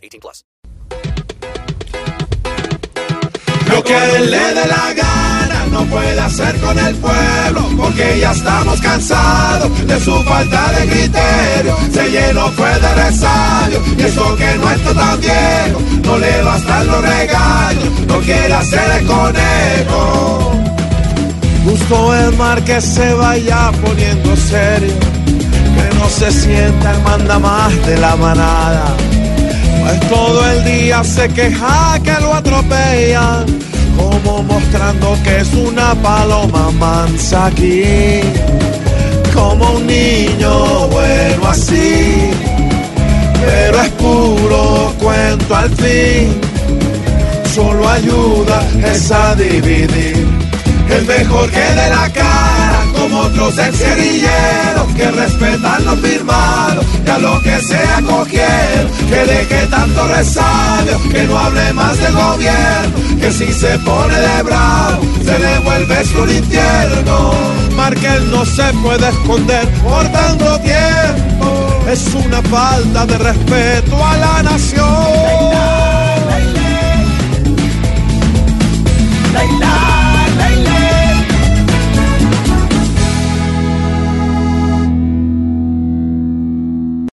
18 plus. Lo que le dé la gana no puede hacer con el pueblo, porque ya estamos cansados de su falta de criterio. Se llenó fue de resario, y eso que no está tan viejo, no le bastan los regaños, no quiere hacer el conejo. Justo el mar que se vaya poniendo serio, que no se sienta el manda más de la manada. Pues todo el día se queja que lo atropellan, como mostrando que es una paloma mansa aquí, como un niño bueno así, pero es puro cuento al fin, solo ayuda es a dividir. Es mejor que de la cara como otros ex que respetan lo firmado y a lo que sea. Que deje tanto resabio, que no hable más del gobierno, que si se pone de bravo se le vuelve su infierno. Marquel no se puede esconder por tanto tiempo, es una falta de respeto a la nación.